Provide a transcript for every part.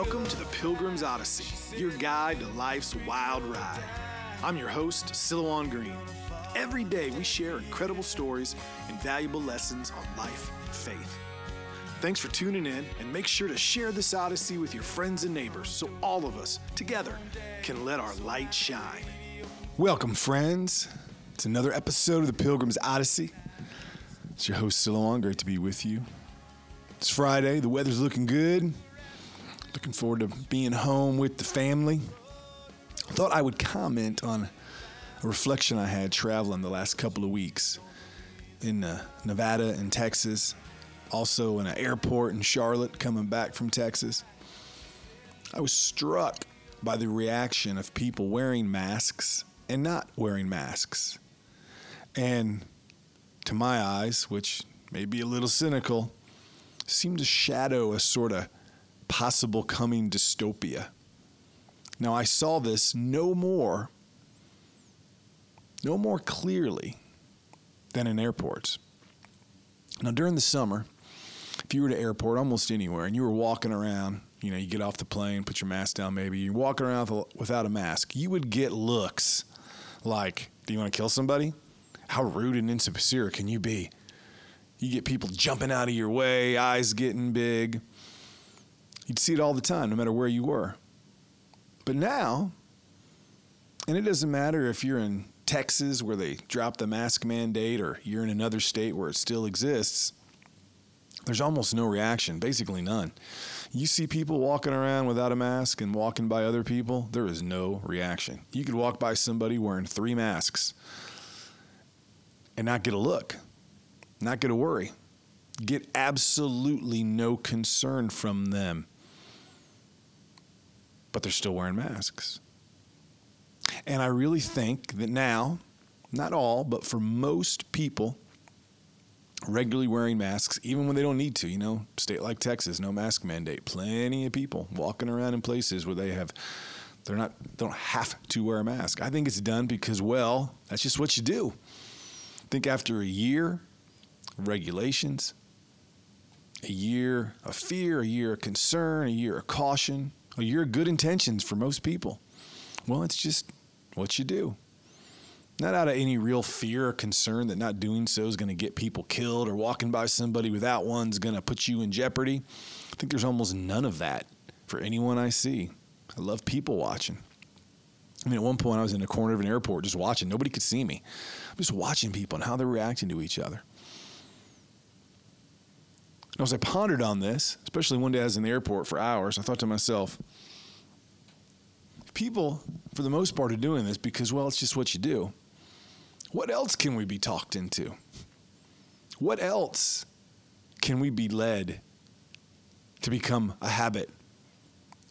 Welcome to the Pilgrim's Odyssey, your guide to life's wild ride. I'm your host, Silouan Green. Every day we share incredible stories and valuable lessons on life and faith. Thanks for tuning in, and make sure to share this Odyssey with your friends and neighbors so all of us, together, can let our light shine. Welcome, friends. It's another episode of the Pilgrim's Odyssey. It's your host, Silouan. Great to be with you. It's Friday. The weather's looking good. Looking forward to being home with the family. I thought I would comment on a reflection I had traveling the last couple of weeks in uh, Nevada and Texas, also in an airport in Charlotte coming back from Texas. I was struck by the reaction of people wearing masks and not wearing masks. And to my eyes, which may be a little cynical, seemed to shadow a sort of possible coming dystopia. Now, I saw this no more, no more clearly than in airports. Now, during the summer, if you were to airport almost anywhere and you were walking around, you know, you get off the plane, put your mask down, maybe you're walking around without a mask, you would get looks like, "Do you want to kill somebody? How rude and insincere can you be?" You get people jumping out of your way, eyes getting big. You'd see it all the time, no matter where you were. But now, and it doesn't matter if you're in Texas where they dropped the mask mandate or you're in another state where it still exists, there's almost no reaction, basically none. You see people walking around without a mask and walking by other people, there is no reaction. You could walk by somebody wearing three masks and not get a look, not get a worry, get absolutely no concern from them but they're still wearing masks. And I really think that now, not all, but for most people, regularly wearing masks, even when they don't need to, you know, state like Texas, no mask mandate. Plenty of people walking around in places where they have they're not they don't have to wear a mask. I think it's done because well, that's just what you do. I think after a year regulations, a year of fear, a year of concern, a year of caution, you're good intentions for most people. Well, it's just what you do. Not out of any real fear or concern that not doing so is going to get people killed or walking by somebody without one's going to put you in jeopardy. I think there's almost none of that for anyone I see. I love people watching. I mean, at one point, I was in a corner of an airport just watching. Nobody could see me. I'm just watching people and how they're reacting to each other. And as I pondered on this, especially one day I was in the airport for hours, I thought to myself, people, for the most part, are doing this because, well, it's just what you do. What else can we be talked into? What else can we be led to become a habit,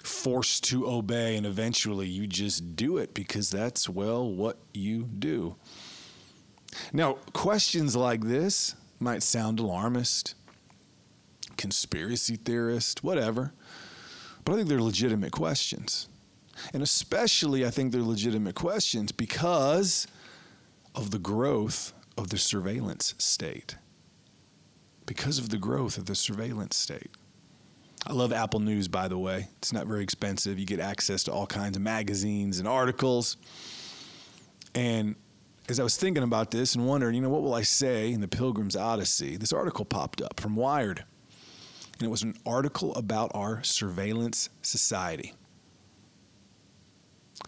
forced to obey, and eventually you just do it because that's, well, what you do? Now, questions like this might sound alarmist conspiracy theorist, whatever. But I think they're legitimate questions. And especially, I think they're legitimate questions because of the growth of the surveillance state. Because of the growth of the surveillance state. I love Apple News, by the way. It's not very expensive. You get access to all kinds of magazines and articles. And as I was thinking about this and wondering, you know, what will I say in the Pilgrim's Odyssey? This article popped up from Wired and it was an article about our surveillance society.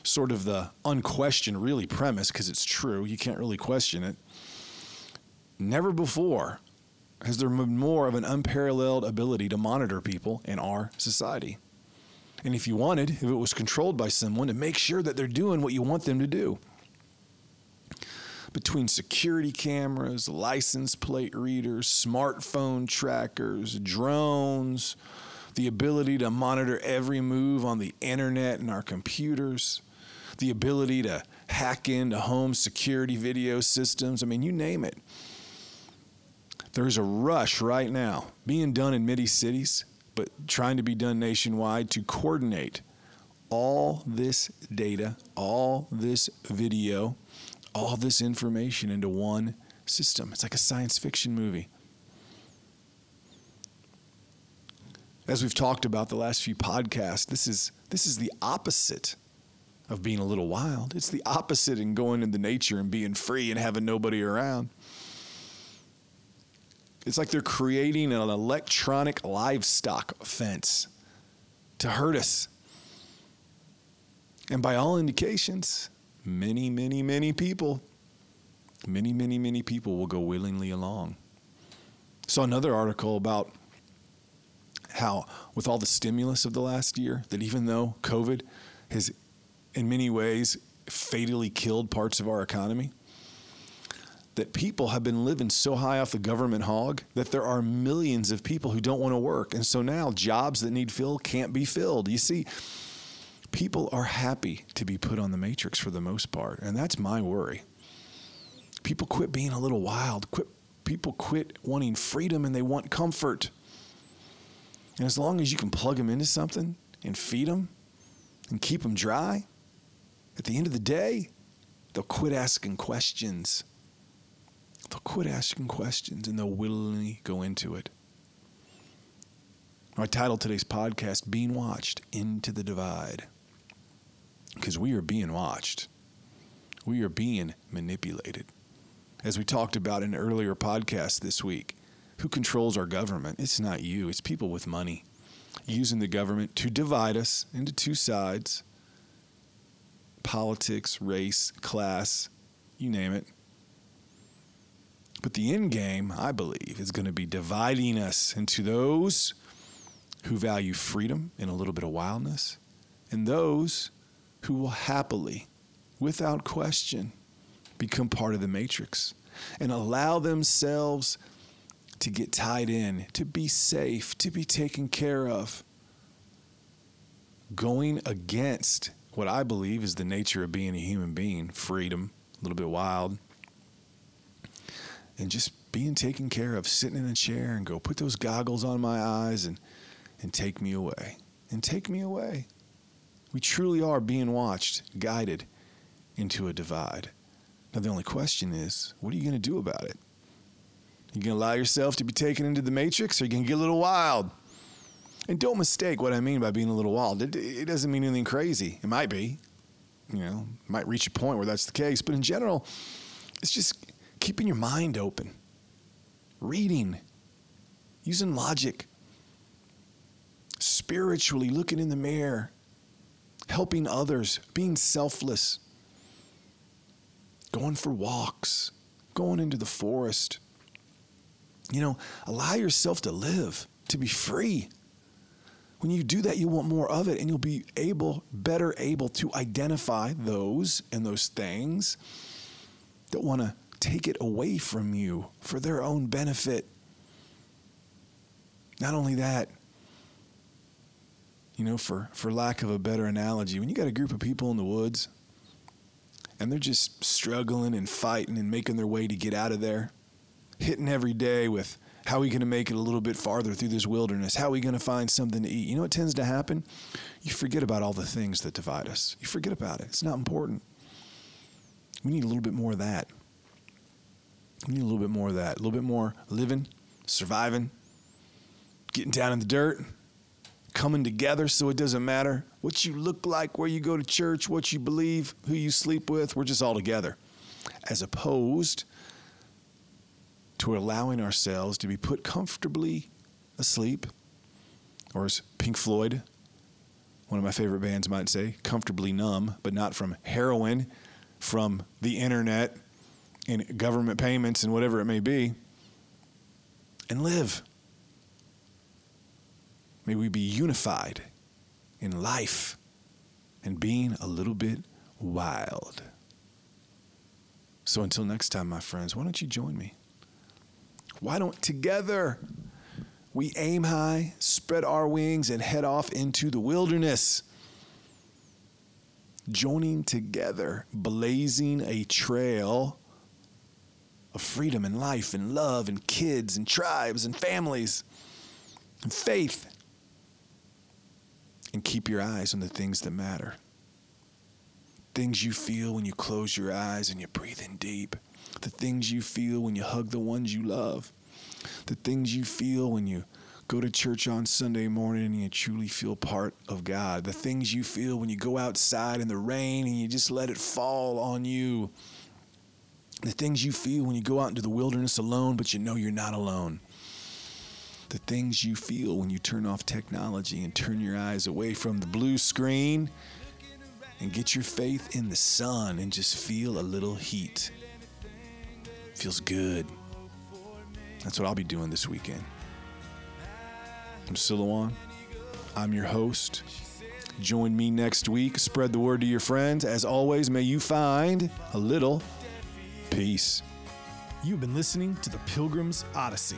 Sort of the unquestioned, really, premise, because it's true, you can't really question it. Never before has there been more of an unparalleled ability to monitor people in our society. And if you wanted, if it was controlled by someone, to make sure that they're doing what you want them to do between security cameras, license plate readers, smartphone trackers, drones, the ability to monitor every move on the internet and our computers, the ability to hack into home security video systems. I mean, you name it. There's a rush right now being done in many cities, but trying to be done nationwide to coordinate all this data, all this video all this information into one system. It's like a science fiction movie. As we've talked about the last few podcasts, this is this is the opposite of being a little wild. It's the opposite in going into nature and being free and having nobody around. It's like they're creating an electronic livestock fence to hurt us. And by all indications, many, many, many people, many, many, many people will go willingly along. Saw another article about how, with all the stimulus of the last year, that even though COVID has in many ways fatally killed parts of our economy, that people have been living so high off the government hog that there are millions of people who don't want to work. And so now jobs that need filled can't be filled. You see, people are happy to be put on the matrix for the most part. And that's my worry. People quit being a little wild. Quit, people quit wanting freedom and they want comfort. And as long as you can plug them into something and feed them and keep them dry, at the end of the day, they'll quit asking questions. They'll quit asking questions and they'll willingly go into it. I titled today's podcast, Being Watched Into the Divide. Because we are being watched, we are being manipulated. As we talked about in an earlier podcast this week, who controls our government? It's not you, it's people with money using the government to divide us into two sides politics, race, class, you name it. But the end game, I believe, is going to be dividing us into those who value freedom and a little bit of wildness, and those who will happily, without question, become part of the matrix and allow themselves to get tied in, to be safe, to be taken care of. Going against what I believe is the nature of being a human being freedom, a little bit wild, and just being taken care of, sitting in a chair and go, put those goggles on my eyes and, and take me away. And take me away. We truly are being watched, guided into a divide. Now, the only question is, what are you going to do about it? You going to allow yourself to be taken into the matrix or you going to get a little wild? And don't mistake what I mean by being a little wild. It, it doesn't mean anything crazy. It might be, you know, might reach a point where that's the case. But in general, it's just keeping your mind open, reading, using logic, spiritually looking in the mirror, helping others, being selfless, going for walks, going into the forest. You know, allow yourself to live, to be free. When you do that, you want more of it and you'll be able, better able to identify those and those things that want to take it away from you for their own benefit. Not only that, you know, for, for lack of a better analogy, when you got a group of people in the woods and they're just struggling and fighting and making their way to get out of there, hitting every day with how are we going to make it a little bit farther through this wilderness? How are we going to find something to eat? You know what tends to happen? You forget about all the things that divide us. You forget about it. It's not important. We need a little bit more of that. We need a little bit more of that. A little bit more living, surviving, getting down in the dirt, coming together so it doesn't matter what you look like, where you go to church, what you believe, who you sleep with. We're just all together. As opposed to allowing ourselves to be put comfortably asleep, or as Pink Floyd, one of my favorite bands, might say, comfortably numb, but not from heroin, from the internet and government payments and whatever it may be, and live. May we be unified in life and being a little bit wild. So until next time, my friends, why don't you join me? Why don't together we aim high, spread our wings, and head off into the wilderness? Joining together, blazing a trail of freedom and life and love and kids and tribes and families and faith. And keep your eyes on the things that matter. Things you feel when you close your eyes and you breathe in deep the things you feel when you hug the ones you love, the things you feel when you go to church on Sunday morning and you truly feel part of God. The things you feel when you go outside in the rain and you just let it fall on you. The things you feel when you go out into the wilderness alone, but you know you're not alone. The things you feel when you turn off technology and turn your eyes away from the blue screen and get your faith in the sun and just feel a little heat. Feels good. That's what I'll be doing this weekend. I'm Silouan. I'm your host. Join me next week. Spread the word to your friends. As always, may you find a little peace. You've been listening to the Pilgrim's Odyssey.